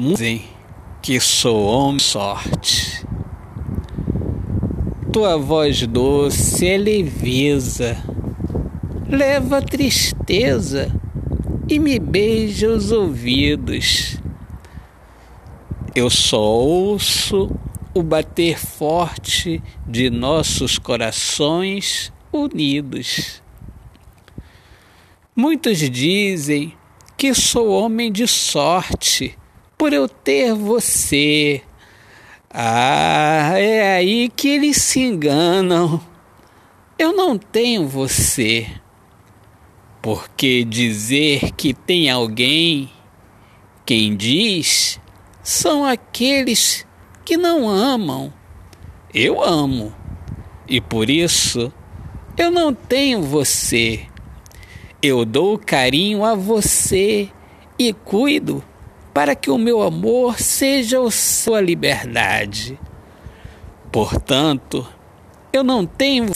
Dizem que sou homem sorte. Tua voz doce é leveza, leva tristeza e me beija os ouvidos. Eu só ouço o bater forte de nossos corações unidos. Muitos dizem que sou homem de sorte por eu ter você. Ah, é aí que eles se enganam. Eu não tenho você. Porque dizer que tem alguém, quem diz, são aqueles que não amam. Eu amo. E por isso eu não tenho você. Eu dou carinho a você e cuido para que o meu amor seja a sua liberdade. Portanto, eu não tenho